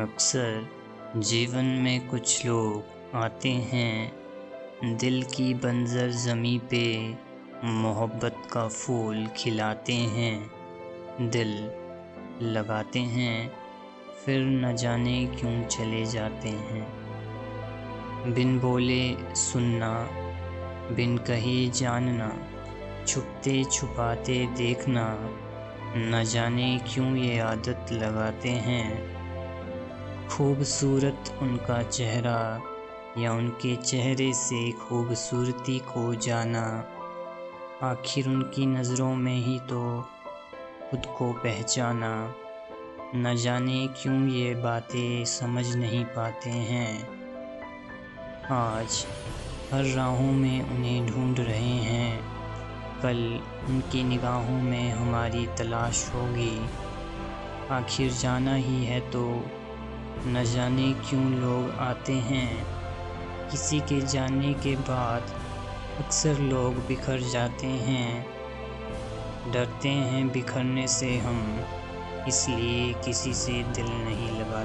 अक्सर जीवन में कुछ लोग आते हैं, दिल की बंजर ज़मी पे मोहब्बत का फूल खिलाते हैं, दिल लगाते हैं, फिर न जाने क्यों चले जाते हैं। बिन बोले सुनना, बिन कहे जानना, छुपते छुपाते देखना, न जाने क्यों ये आदत लगाते हैं। खूबसूरत उनका चेहरा या उनके चेहरे से खूबसूरती को जाना। आखिर उनकी नज़रों में ही तो खुद को पहचाना। न जाने क्यों ये बातें समझ नहीं पाते हैं। आज हर राहों में उन्हें ढूंढ रहे हैं। कल उनकी निगाहों में हमारी तलाश होगी। आखिर जाना ही है तो न जाने क्यों लोग आते हैं। किसी के जाने के बाद अक्सर लोग बिखर जाते हैं। डरते हैं बिखरने से हम, इसलिए किसी से दिल नहीं लगा